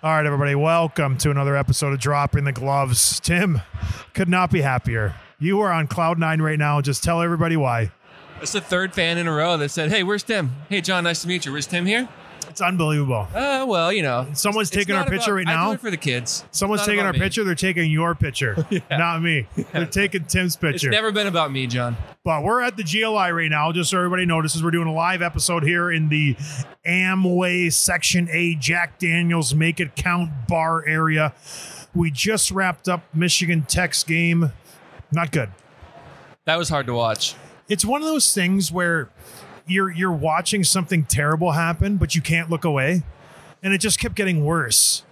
All right, everybody, welcome to another episode of Dropping the Gloves. Tim, could not be happier. You are on cloud nine right now. Just tell everybody why. It's the third fan in a row that said, "Hey, where's Tim? Hey, John, nice to meet you. Where's Tim here?" It's unbelievable. Uh, well, you know, Someone's it's taking our picture about- right now. for the kids. Someone's taking our me. picture. They're taking your picture, not me. They're taking Tim's picture. It's never been about me, John. but we're at the GLI right now, just so everybody notices. We're doing a live episode here in the Amway Section A Jack Daniels Make It Count bar area. We just wrapped up Michigan Tech's game. Not good. That was hard to watch. it's one of those things where you're you're watching something terrible happen, but you can't look away, and it just kept getting worse.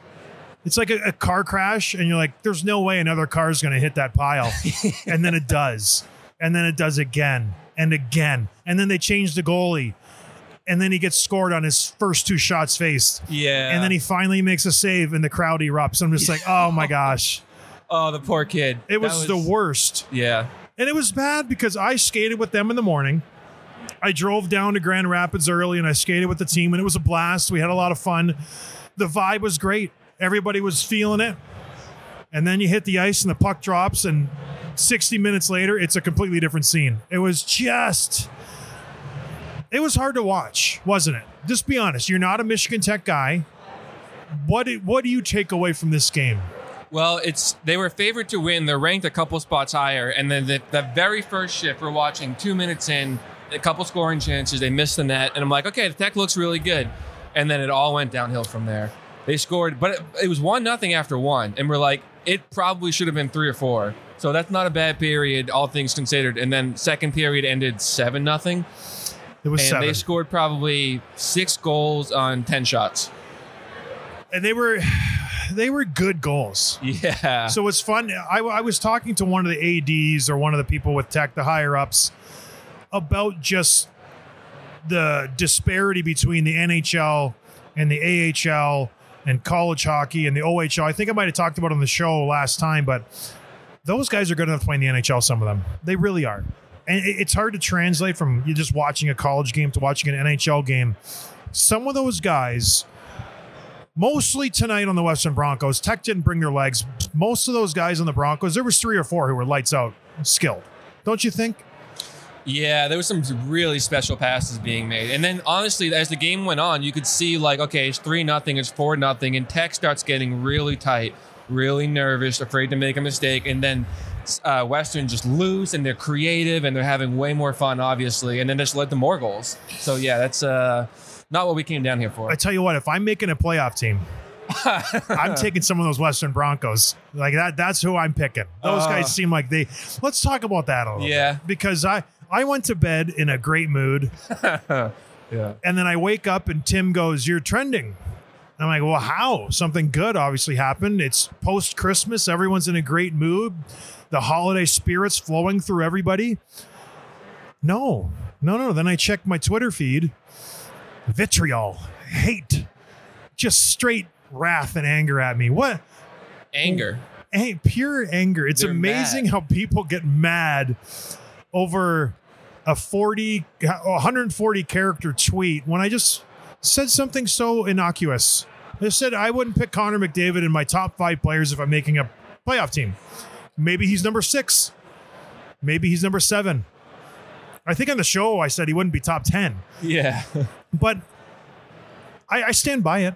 It's like a, a car crash, and you're like, "There's no way another car is going to hit that pile," and then it does, and then it does again and again, and then they change the goalie, and then he gets scored on his first two shots faced, Yeah. and then he finally makes a save, and the crowd erupts. I'm just like, "Oh my gosh!" Oh, the poor kid. It That was the worst. Yeah. And it was bad because I skated with them in the morning. I drove down to Grand Rapids early and I skated with the team, and it was a blast. We had a lot of fun. The vibe was great. Everybody was feeling it. And then you hit the ice and the puck drops, and 60 minutes later, it's a completely different scene. It was just, it was hard to watch, wasn't it? Just be honest. You're not a Michigan Tech guy. What, do- what do you take away from this game? Well, it's they were favored to win. They're ranked a couple spots higher, and then the, the very first shift, we're watching two minutes in, a couple scoring chances. They missed the net, and I'm like, okay, the tech looks really good, and then it all went downhill from there. They scored, but it, it was one nothing after one, and we're like, it probably should have been three or four. So that's not a bad period, all things considered. And then second period ended seven nothing, It was and seven. they scored probably six goals on ten shots. and they were, they were good goals. Yeah. So it's fun. I, I was talking to one of the ads or one of the people with tech, the higher ups, about just the disparity between the NHL and the AHL and college hockey and the OHL. I think I might have talked about on the show last time, but those guys are good enough to play in the NHL. Some of them, they really are. And it's hard to translate from you just watching a college game to watching an NHL game. Some of those guys mostly tonight on the Western Broncos. Tech didn't bring their legs. Most of those guys on the Broncos, there was three or four who were lights out, skilled. Don't you think? Yeah, there was some really special passes being made, and then honestly, as the game went on, you could see like, okay, it's three nothing, it's four nothing, and Tech starts getting really tight, really nervous, afraid to make a mistake, and then uh, Western just loose and they're creative and they're having way more fun, obviously, and then this led to more goals. So yeah, that's uh, not what we came down here for. I tell you what, if I'm making a playoff team, I'm taking some of those Western Broncos. Like that, that's who I'm picking. Those Uh. guys seem like they. Let's talk about that a little Yeah. bit. Because I I went to bed in a great mood, yeah. and then I wake up and Tim goes, "You're trending." I'm like, well, how? Something good obviously happened. It's post Christmas. Everyone's in a great mood. The holiday spirits flowing through everybody. No, no, no. Then I checked my Twitter feed. Vitriol, hate, just straight wrath and anger at me. What? Anger. Hey, pure anger. It's They're amazing mad. how people get mad over a 40 140 character tweet when I just said something so innocuous. I said I wouldn't pick Connor McDavid in my top 5 players if I'm making a playoff team. Maybe he's number 6. Maybe he's number 7. I think on the show I said he wouldn't be top 10 Yeah. but I, I stand by it.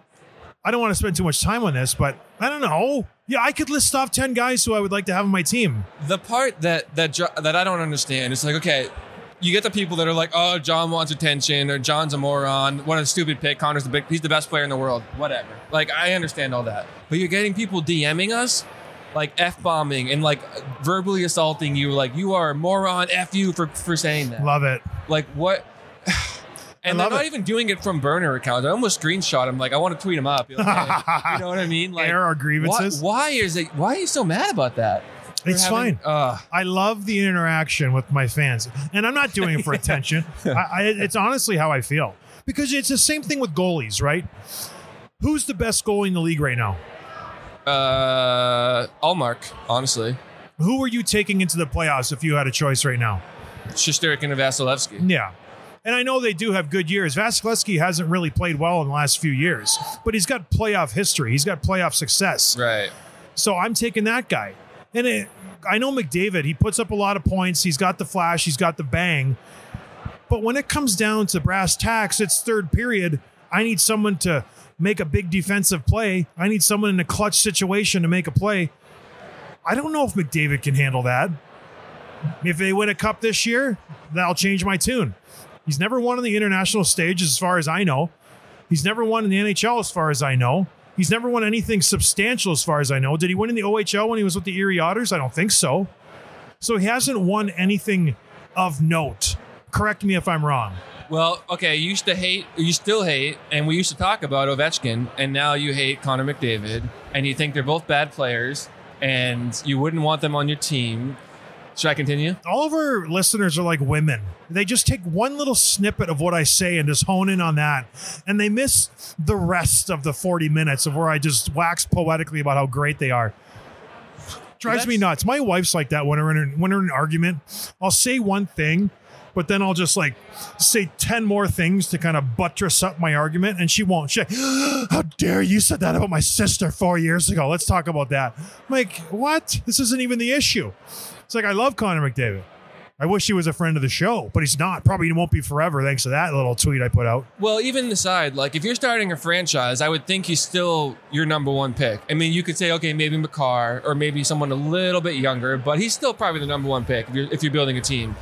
I don't want to spend too much time on this, but I don't know. Yeah, I could list off ten guys who I would like to have on my team. the part that that Jo- that I don't understand is like, okay, you get the people that are like, oh, John wants attention, or John's a moron, what a stupid pick. Connor's the big, he's the best player in the world, whatever. Like, I understand all that, but you're getting people DMing us, like f bombing and like verbally assaulting you, like you are a moron, f you for for saying that. Love it. Like what? And they're not it. even doing it from burner accounts. I almost screenshot them. Like I want to tweet them up. Like, hey, you know what I mean? Like Air our grievances. why is it? Why are you so mad about that? It's having- fine. Uh, I love the interaction with my fans, and I'm not doing it for attention. I, I, it's honestly how I feel because it's the same thing with goalies, right? Who's the best goalie in the league right now? uh, Allmark, honestly, Who are you taking into the playoffs if you had a choice right now? Shesterkin and Vasilevskiy. Yeah. And I know they do have good years. Vasilevskiy hasn't really played well in the last few years, but he's got playoff history. He's got playoff success. Right. So I'm taking that guy. And it, I know McDavid, he puts up a lot of points. He's got the flash, he's got the bang. But when it comes down to brass tacks, it's third period. I need someone to make a big defensive play. I need someone in a clutch situation to make a play. I don't know if McDavid can handle that. If they win a cup this year, that'll change my tune. He's never won on the international stage, as far as I know. He's never won in the NHL, as far as I know. He's never won anything substantial, as far as I know. Did he win in the OHL when he was with the Erie Otters? I don't think so. So he hasn't won anything of note. Correct me if I'm wrong. Well, okay. You used to hate, you still hate, and we used to talk about Ovechkin, and now you hate Connor McDavid, and you think they're both bad players, and you wouldn't want them on your team. Should I continue? All of our listeners are like women. They just take one little snippet of what I say and just hone in on that. And they miss the rest of the 40 minutes of where I just wax poetically about how great they are. Drives me nuts. My wife's like that when we're in, when we're in an argument. I'll say one thing, but then I'll just like say 10 more things to kind of buttress up my argument. And she won't. Like, how dare you said that about my sister four years ago? Let's talk about that. I'm like, what? This isn't even the issue. It's like, I love Connor McDavid. I wish he was a friend of the show, but he's not. Probably won't be forever thanks to that little tweet I put out. Well, even the side, like if you're starting a franchise, I would think he's still your number one pick. I mean, you could say, okay, maybe Makar or maybe someone a little bit younger, but he's still probably the number one pick if you're, if you're building a team.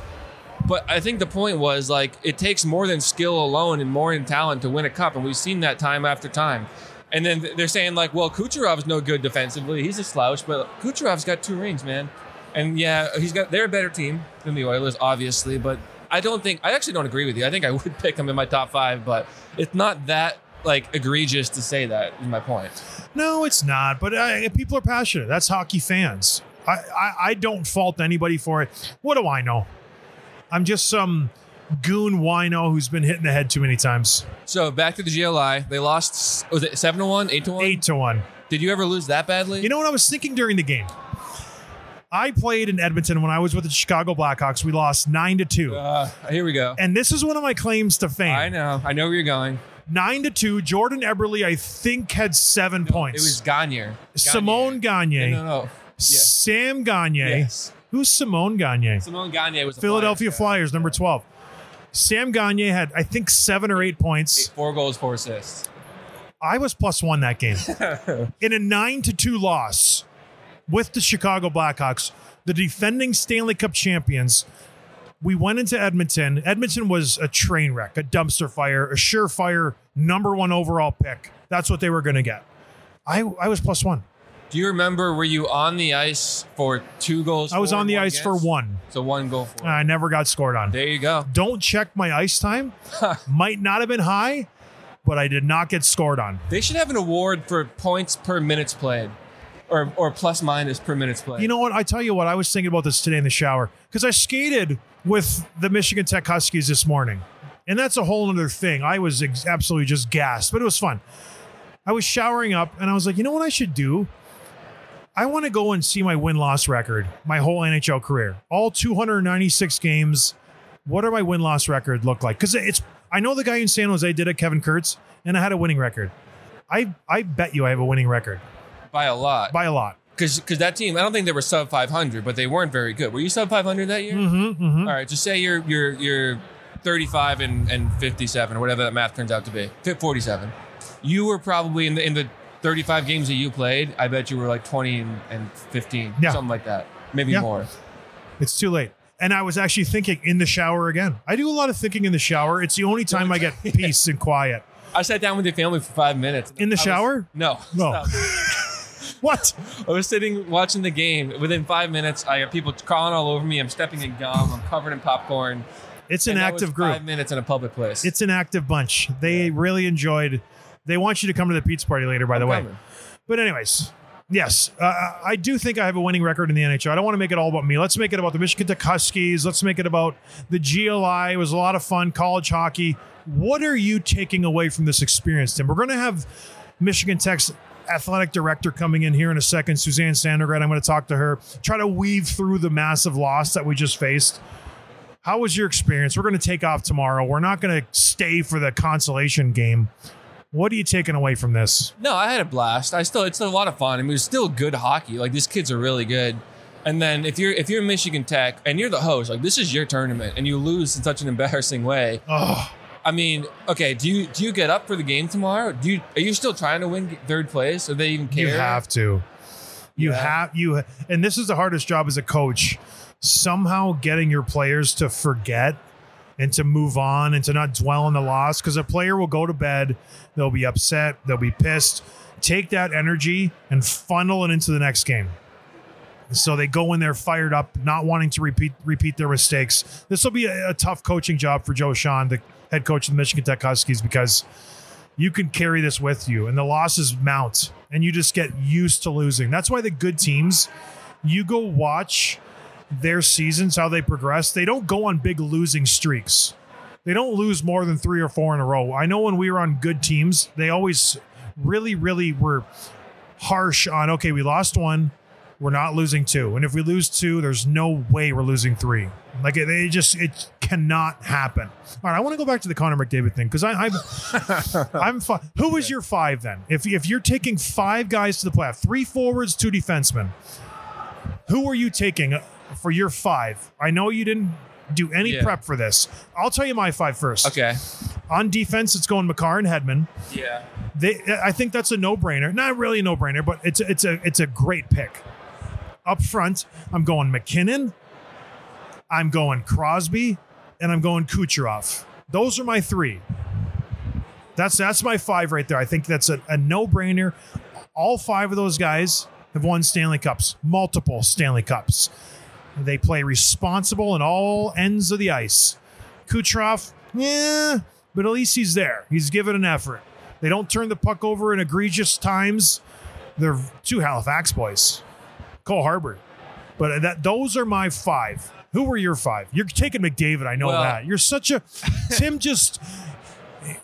But I think the point was like it takes more than skill alone and more than talent to win a cup, and we've seen that time after time. And then they're saying like, well, Kucherov's no good defensively; he's a slouch, but Kucherov's got two rings, man. And yeah, he's got they're a better team than the Oilers, obviously, but I don't think I actually don't agree with you. I think I would pick them in my top five, but it's not that like egregious to say that. Is my point. No, it's not. But uh, people are passionate. That's hockey fans. I, I, I don't fault anybody for it. What do I know? I'm just some goon wino who's been hit in the head too many times. So back to the GLI, they lost. Was it seven to one, eight to one? Eight to one. Did you ever lose that badly? You know what I was thinking during the game? I played in Edmonton when I was with the Chicago Blackhawks. We lost nine to two. Uh, here we go. and this is one of my claims to fame. I know. I know where you're going. Nine to two. Jordan Eberle, I think, had seven It points. It was Gagne. Simone Gagne, No, no, no. Sam Gagner. Yes. Who's Simone Gagne? Simone Gagne was Philadelphia Flyers Flyers, number 12. Sam Gagner had, I think, seven or eight points. Eight- Four goals, four assists. I was plus one that game. In a nine to two loss with the Chicago Blackhawks, the defending Stanley Cup champions, we went into Edmonton. Edmonton was a train wreck, a dumpster fire, a surefire number one overall pick. That's what they were going to get. I, I was plus one. Do you remember? Were you on the ice for two goals? I was on the ice for one. So one goal for. I never got scored on. there you go. Don't check my ice time. Might not have been high, but I did not get scored on. They should have an award for points per minutes played, or or plus minus per minutes played. You know what? I tell you what, I was thinking about this today in the shower because I skated with the Michigan Tech Huskies this morning. And that's a whole other thing. I was ex- absolutely just gassed, but it was fun. I was showering up and I was like, you know what I should do? I want to go and see my win loss record, my whole NHL career, all 296 games. What are my win loss record look like? Because it's I know the guy in San Jose did it, Kevin Kurz, and I had a winning record. I I bet you I have a winning record by a lot. by a lot. Because that team, I don't think they were sub 500, but they weren't very good. Were you sub 500 that year? Mm-hmm, mm-hmm. All right, just say you're you're you're 35 and, and 57 or whatever that math turns out to be. Fit 47. You were probably in the in the 35 games that you played. I bet you were like 20 and, and 15, Yeah. something like that, maybe Yeah. more. It's too late. And I was actually thinking in the shower again. I do a lot of thinking in the shower. It's the only time I get peace and quiet. I sat down with your family for five minutes. In the I was- shower? no, No. What? I was sitting watching the game. Within five minutes, I have people crawling all over me. I'm stepping in gum. I'm covered in popcorn. It's an And was active group. Five minutes in a public place. It's an active bunch. They really enjoyed. They want you to come to the pizza party later, by the way. coming. But anyways, yes, uh, I do think I have a winning record in the NHL. I don't want to make it all about me. Let's make it about the Michigan Tech Huskies. Let's make it about the GLI. It was a lot of fun. College hockey. What are you taking away from this experience, Tim? We're going to have Michigan Tech's athletic director coming in here in a second, Suzanne Sanregret. I'm going to talk to her, try to weave through the massive loss that we just faced. How was your experience? We're going to take off tomorrow. We're not going to stay for the consolation game. What are you taking away from this? No, I had a blast. I still, it's a lot of fun. I mean, it was still good hockey. Like these kids are really good. And then if you're if you're Michigan Tech and you're the host, like this is your tournament, and you lose in such an embarrassing way. Oh, I mean, okay, do you do you get up for the game tomorrow? Do you are you still trying to win third place? Or they even care? You have to. You Yeah. have you, and this is the hardest job as a coach. Somehow getting your players to forget and to move on and to not dwell on the loss because a player will go to bed, they'll be upset, they'll be pissed. Take that energy and funnel it into the next game. So they go in there fired up, not wanting to repeat repeat their mistakes. This will be a, a tough coaching job for Joe Shawhan, the head coach of the Michigan Tech Huskies, because you can carry this with you and the losses mount and you just get used to losing. That's why the good teams, you go watch their seasons, how they progress. They don't go on big losing streaks. They don't lose more than three or four in a row. I know when we were on good teams, they always really, really were harsh on, okay, we lost one, we're not losing two. And if we lose two, there's no way we're losing three. Like it, it just it cannot happen. All right, I want to go back to the Connor McDavid thing because I'm I'm fi- who is your five then? If if you're taking five guys to the playoff, three forwards, two defensemen, who are you taking uh, for your five? I know you didn't do any Yeah. prep for this. I'll tell you my five first. Okay. On defense, it's going Makar and Hedman. Yeah. They, I think that's a no-brainer. Not really a no-brainer, but it's a, it's a it's a great pick. Up front, I'm going MacKinnon. I'm going Crosby, and I'm going Kucherov. Those are my three. That's that's my five right there. I think that's a, a no-brainer. All five of those guys have won Stanley Cups, multiple Stanley Cups. They play responsible in all ends of the ice. Kucherov, yeah, but at least he's there. He's given an effort. They don't turn the puck over in egregious times. They're two Halifax boys. Cole Harbor. But that those are my five. Who were your five? You're taking McDavid. I know Well- that. You're such a Tim. Just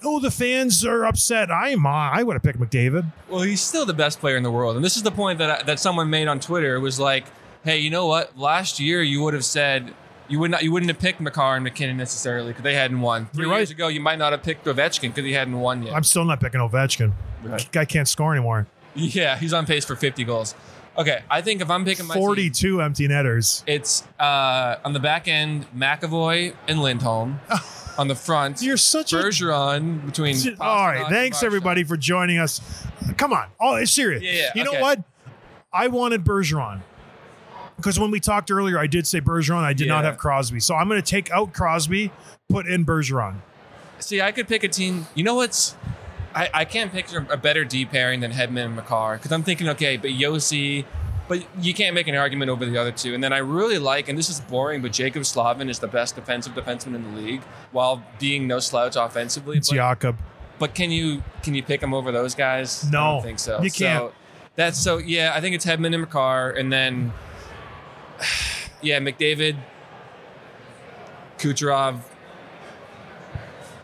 oh, the fans are upset. I am. Uh, I would have picked McDavid. Well, he's still the best player in the world, and this is the point that I, that someone made on Twitter. It was like, hey, you know what? Last year you would have said you would not you wouldn't have picked Makar and MacKinnon necessarily because they hadn't won. 3 You're years right. ago, you might not have picked Ovechkin because he hadn't won yet. I'm still not picking Ovechkin. Right. Guy can't score anymore. yeah, he's on pace for 50 goals. Okay, I think if I'm picking my team, 42 empty netters. it's uh, on the back end McAvoy and Lindholm. on the front, You're such a Bergeron between. All right. Thanks everybody for joining us. Come on. Oh, it's serious. Yeah, yeah, you know what? I wanted Bergeron. Because when we talked earlier, I did say Bergeron. I did not have Crosby. So I'm going to take out Crosby, put in Bergeron. See, I could pick a team. You know what's? I, I can't picture a better D pairing than Hedman and Makar because I'm thinking, okay, but Josi, but you can't make an argument over the other two. And then I really like, and this is boring, but Jaccob Slavin is the best defensive defenseman in the league while being no slouch offensively. It's But, Jakob. but can you can you pick him over those guys? No, I don't think so. you can't. So that's so yeah. I think it's Hedman and Makar, and then yeah, McDavid, Kucherov,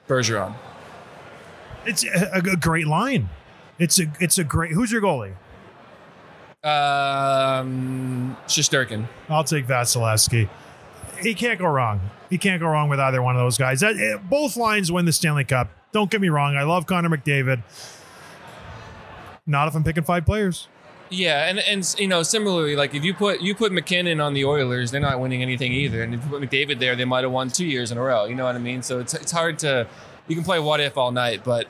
Bergeron. It's a, a great line. It's a it's a great. Who's your goalie? Um, Shesterkin. I'll take Vasilevskiy. He can't go wrong. He can't go wrong with either one of those guys. That, eh, both lines win the Stanley Cup. Don't get me wrong. I love Connor McDavid. Not if I'm picking five players. Yeah, and and you know similarly, like if you put you put MacKinnon on the Oilers, they're not winning anything either. And if you put McDavid there, they might have won two years in a row. You know what I mean? So it's it's hard to. You can play what if all night, but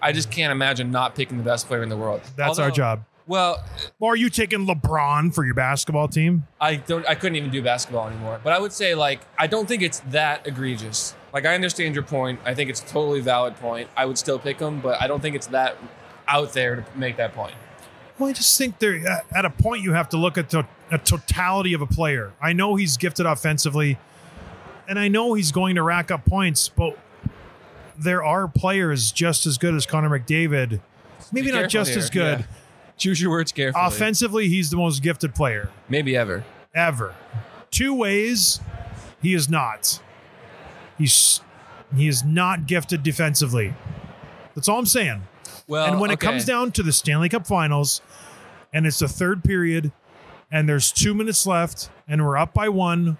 I just can't imagine not picking the best player in the world. That's our job. Well, Or are you taking LeBron for your basketball team? I don't. I couldn't even do basketball anymore. But I would say like I don't think it's that egregious. Like I understand your point. I think it's a totally valid point. I would still pick him, but I don't think it's that out there to make that point. Well, I just think there at- a point you have to look at the a totality of a player. I know he's gifted offensively, and I know he's going to rack up points, but there are players just as good as Connor McDavid. Maybe Be not just here. as good. Yeah. Choose your words carefully. Offensively, he's the most gifted player maybe ever. ever. Two ways, he is not. He's he is not gifted defensively. That's all I'm saying. Well, and when it comes down to the Stanley Cup Finals, and it's the third period, and there's two minutes left, and we're up by one,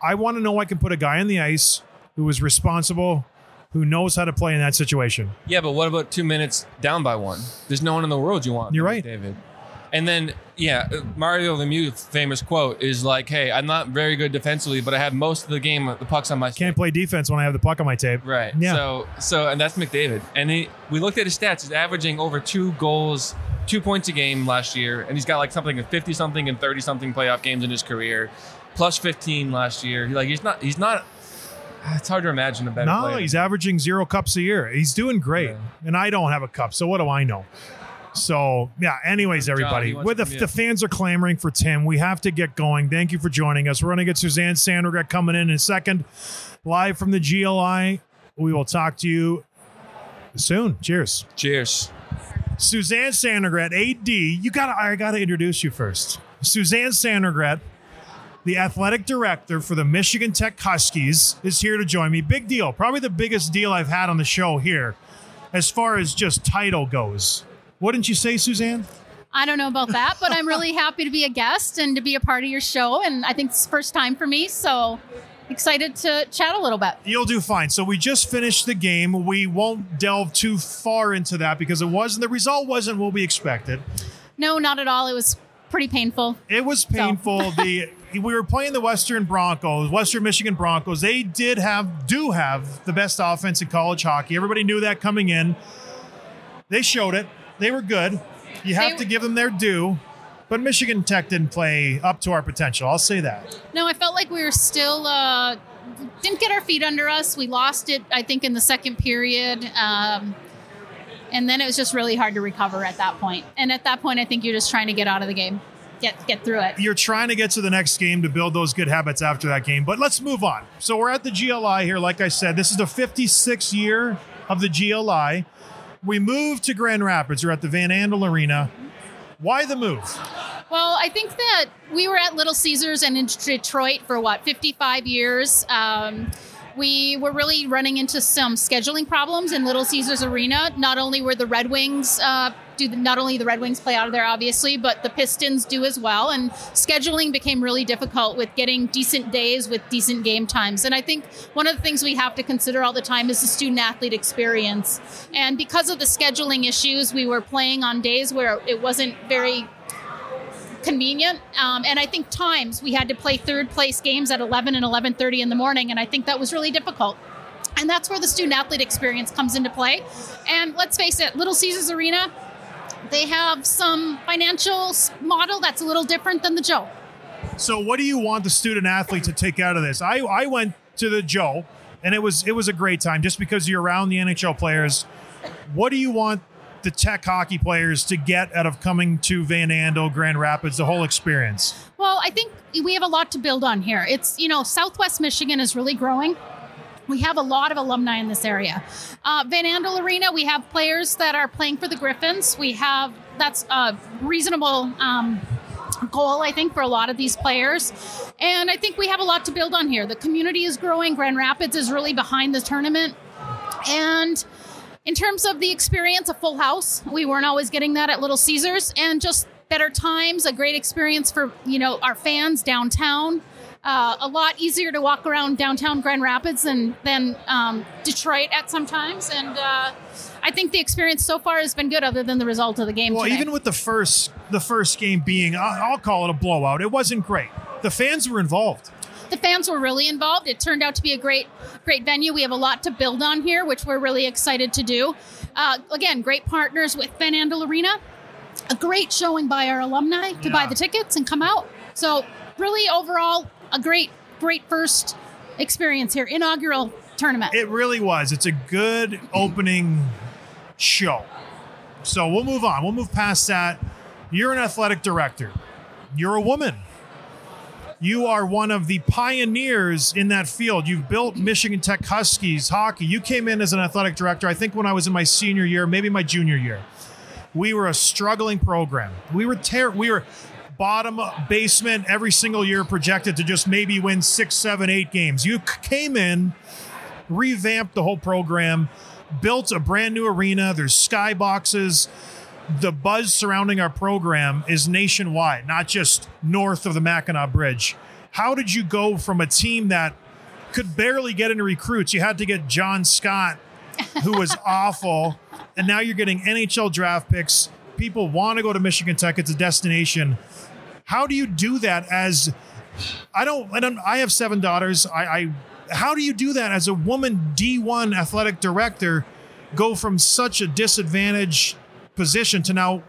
I want to know I can put a guy on the ice who is responsible, who knows how to play in that situation. Yeah, but what about two minutes down by one? There's no one in the world you want. You're right. David. And then, yeah, uh, Mario Lemieux famous quote is like, "Hey, I'm not very good defensively, but I have most of the game. The puck's on my. Can't play defense when I have the puck on my tape. Right. Yeah. So, so, and that's McDavid. And he, we looked at his stats. He's averaging over two goals, two points a game last year, and he's got like something of fifty something and thirty something playoff games in his career, plus fifteen last year. He, like he's not, he's not. It's hard to imagine a better No, player. he's averaging zero cups a year. He's doing great. Yeah. And I don't have a cup, so what do I know? So, yeah, anyways, everybody, with the, the fans are clamoring for Tim. We have to get going. Thank you for joining us. We're going to get Suzanne Sanregret coming in in a second, live from the GLI. We will talk to you soon. Cheers. Cheers. Suzanne Sanregret, AD. You got to I got to introduce you first. Suzanne Sanregret, the athletic director for the Michigan Tech Huskies, is here to join me. Big deal. Probably the biggest deal I've had on the show here as far as just title goes. Wouldn't you say, Suzanne? I don't know about that, but I'm really happy to be a guest and to be a part of your show. And I think it's the first time for me. So excited to chat a little bit. You'll do fine. So we just finished the game. We won't delve too far into that because it wasn't the result wasn't what we expected. No, not at all. It was pretty painful. It was painful. the we were playing the Western Broncos, Western Michigan Broncos. They did have do have the best offense in college hockey. Everybody knew that coming in. They showed it. They were good. You have They- to give them their due. But Michigan Tech didn't play up to our potential. I'll say that. No, I felt like we were still uh, didn't get our feet under us. We lost it, I think, in the second period. Um, and then it was just really hard to recover at that point. And at that point, I think you're just trying to get out of the game, get get through it. You're trying to get to the next game to build those good habits after that game. But let's move on. So we're at the GLI here. Like I said, this is the 56th year of the GLI. We moved to Grand Rapids. We're at the Van Andel Arena. Why the move? Well, I think that we were at Little Caesars and in Detroit for what 55 years. Um, we were really running into some scheduling problems in Little Caesars Arena. Not only were the Red Wings uh, do the, not only the Red Wings play out of there, obviously, but the Pistons do as well. And scheduling became really difficult with getting decent days with decent game times. And I think one of the things we have to consider all the time is the student athlete experience. And because of the scheduling issues, we were playing on days where it wasn't very convenient um, and i think times we had to play third place games at 11 and 11.30 in the morning and i think that was really difficult and that's where the student athlete experience comes into play and let's face it little caesars arena they have some financial model that's a little different than the joe So, what do you want the student athlete to take out of this? I, I went to the Joe, and it was it was a great time just because you're around the NHL players. What do you want the Tech hockey players to get out of coming to Van Andel, Grand Rapids, the whole experience? Well, I think we have a lot to build on here. It's, you know, Southwest Michigan is really growing. We have a lot of alumni in this area. Uh, Van Andel Arena, we have players that are playing for the Griffins. We have, that's a reasonable um, goal, I think, for a lot of these players. And I think we have a lot to build on here. The community is growing. Grand Rapids is really behind the tournament. And in terms of the experience, a full house. We weren't always getting that at Little Caesars, and just better times, a great experience for you know our fans downtown. Uh, a lot easier to walk around downtown Grand Rapids than than um, Detroit at sometimes, and uh, I think the experience so far has been good, other than the result of the game. Well, today. even with the first the first game being, I'll call it a blowout. It wasn't great. The fans were involved. The fans were really involved. It turned out to be a great, great venue. We have a lot to build on here, which we're really excited to do. Uh, again, great partners with Van Andel Arena. A great showing by our alumni to buy the tickets and come out. So, really, overall, a great, great first experience here. Inaugural tournament. It really was. It's a good opening show. So we'll move on. We'll move past that. You're an athletic director. You're a woman. You are one of the pioneers in that field. You've built Michigan Tech Huskies hockey. You came in as an athletic director, I think, when I was in my senior year, maybe my junior year. We were a struggling program. We were ter- we were bottom basement every single year, projected to just maybe win six, seven, eight games. You came in, revamped the whole program, built a brand new arena. There's skyboxes. The buzz surrounding our program is nationwide, not just north of the Mackinac Bridge. How did you go from a team that could barely get into recruits? You had to get John Scott, who was awful, and now you're getting NHL draft picks. People want to go to Michigan Tech; it's a destination. How do you do that as I don't. I don't. I have seven daughters. I. I how do you do that as a woman D1 athletic director? Go from such a disadvantaged position to now,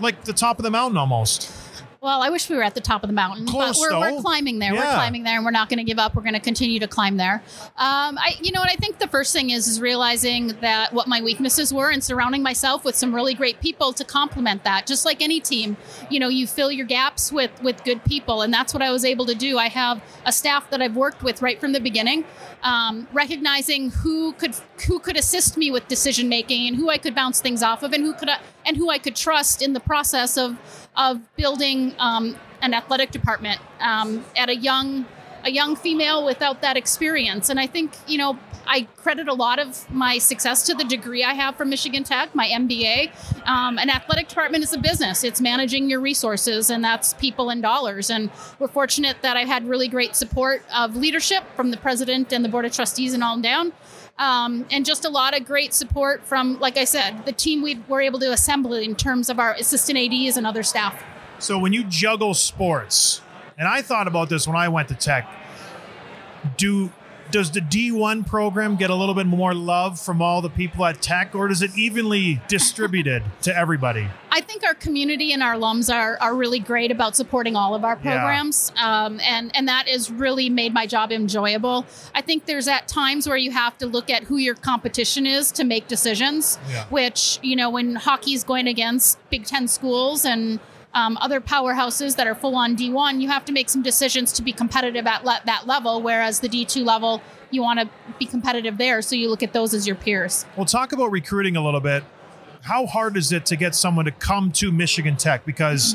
like the top of the mountain almost. Well, I wish we were at the top of the mountain, Close, but we're, we're climbing there. We're climbing there, and we're not going to give up. We're going to continue to climb there. Um, I, you know what? I think the first thing is is realizing that what my weaknesses were, and surrounding myself with some really great people to complement that. Just like any team, you know, you fill your gaps with with good people, and that's what I was able to do. I have a staff that I've worked with right from the beginning, um, recognizing who could who could assist me with decision making, and who I could bounce things off of, and who could I, and who I could trust in the process of of building um, an athletic department um, at a young a young female without that experience. And I think you know I credit a lot of my success to the degree I have from Michigan Tech, my MBA. Um, an athletic department is a business; it's managing your resources, and that's people and dollars. And we're fortunate that I had really great support of leadership from the president and the board of trustees and on down. Um, and just a lot of great support from, like I said, the team we were able to assemble in terms of our assistant ADs and other staff. So when you juggle sports, and I thought about this when I went to Tech, do does the D1 program get a little bit more love from all the people at Tech, or is it evenly distributed to everybody? I think our community and our alums are, are really great about supporting all of our Yeah. programs, um, and and that has really made my job enjoyable. I think there's at times where you have to look at who your competition is to make decisions. Yeah. Which you know when hockey's going against Big Ten schools and um, other powerhouses that are full on D1, you have to make some decisions to be competitive at le- that level. Whereas the D2 level, you want to be competitive there, so you look at those as your peers. We'll talk about recruiting a little bit. How hard is it to get someone to come to Michigan Tech? Because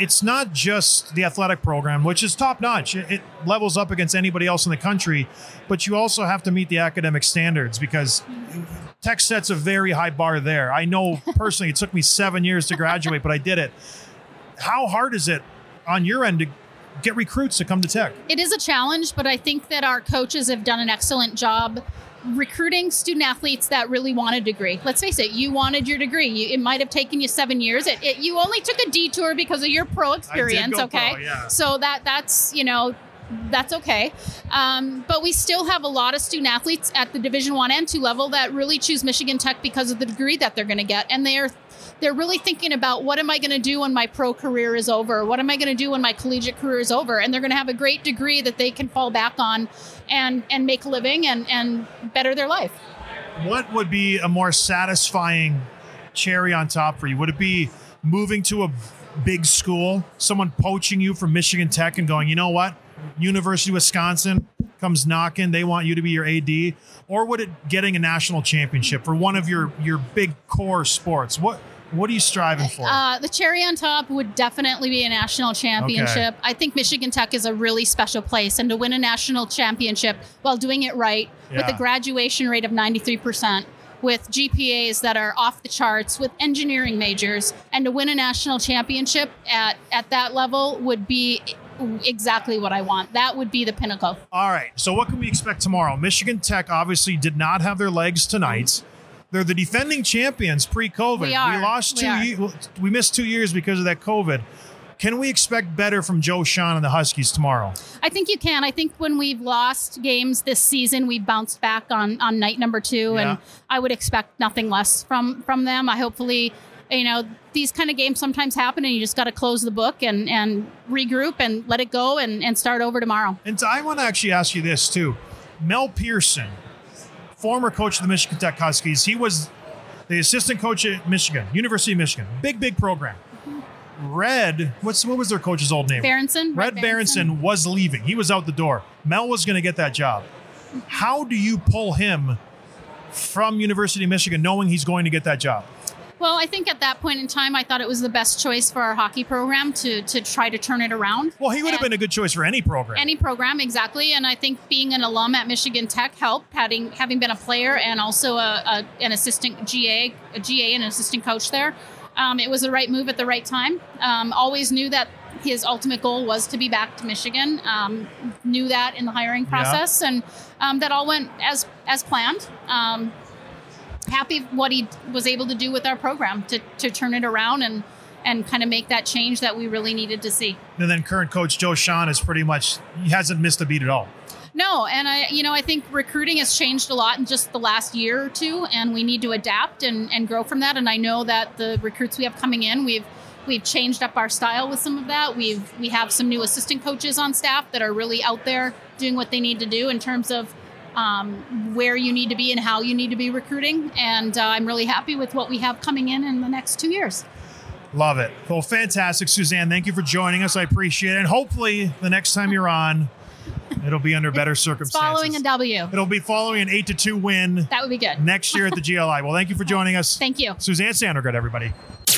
it's not just the athletic program, which is top notch. It, it levels up against anybody else in the country, but you also have to meet the academic standards because Tech sets a very high bar there. I know personally it took me seven years to graduate, but I did it. How hard is it on your end to get recruits to come to Tech? it is a challenge, but I think that our coaches have done an excellent job recruiting student athletes that really want a degree. Let's face it, you wanted your degree. You, it might have taken you seven years. It, it, you only took a detour because of your pro experience. okay, pro, yeah. so that that's you know that's okay. Um, but we still have a lot of student athletes at the Division One and two level that really choose Michigan Tech because of the degree that they're going to get, and they're they're really thinking about what am I going to do when my pro career is over? What am I going to do when my collegiate career is over? And they're going to have a great degree that they can fall back on and and make a living and and better their life. What would be a more satisfying cherry on top for you? Would it be moving to a big school, someone poaching you from Michigan Tech and going, you know what, University of Wisconsin comes knocking, they want you to be your AD, or would it getting a national championship for one of your your big core sports? What what are you striving for? Uh, the cherry on top would definitely be a national championship. I think Michigan Tech is a really special place, and to win a national championship while doing it right with a graduation rate of 93%, with GPAs that are off the charts, with engineering majors, and to win a national championship at, at that level would be exactly what I want. That would be the pinnacle. All right. So what can we expect tomorrow? Michigan Tech obviously did not have their legs tonight. They're the defending champions pre-COVID. We are. lost two. ye- we missed two years because of that COVID. Can we expect better from Joe Shawhan and the Huskies tomorrow? I think you can. I think when we've lost games this season, we bounced back on on night number two, Yeah. and I would expect nothing less from from them. I hopefully, you know, these kind of games sometimes happen, and you just got to close the book and and regroup and let it go and and start over tomorrow. And so I want to actually ask you this too. Mel Pearson, former coach of the Michigan Tech Huskies, he was the assistant coach at Michigan, University of Michigan. Big, big program. Red, what's what was their coach's old name? Berenson, Red Berenson was leaving. He was out the door. Mel was going to get that job. How do you pull him from University of Michigan knowing he's going to get that job? Well, I think at that point in time, I thought it was the best choice for our hockey program to to try to turn it around. Well, he would have been a good choice for any program. any program exactly and i think being an alum at michigan tech helped having having been a player and also a, a an assistant ga a ga and an assistant coach there um, it was the right move at the right time um, always knew that his ultimate goal was to be back to michigan um, knew that in the hiring process and um, that all went as as planned um, happy what he was able to do with our program to, to turn it around and and kind of make that change that we really needed to see and then current coach Joe Shawhan is pretty much he hasn't missed a beat at all. No, and I, you know, I think recruiting has changed a lot in just the last year or two, and we need to adapt and, and grow from that. And I know that the recruits we have coming in, we've we've changed up our style with some of that. We've we have some new assistant coaches on staff that are really out there doing what they need to do in terms of um, where you need to be and how you need to be recruiting. And uh, I'm really happy with what we have coming in in the next two years. Love it. Well, fantastic, Suzanne. Thank you for joining us. I appreciate it. And hopefully, the next time you're on, it'll be under better circumstances. following a W. It'll be following an eight to two win That would be good. next year at the GLI. Well, thank you for joining us. Thank you. Suzanne Sanregret, everybody.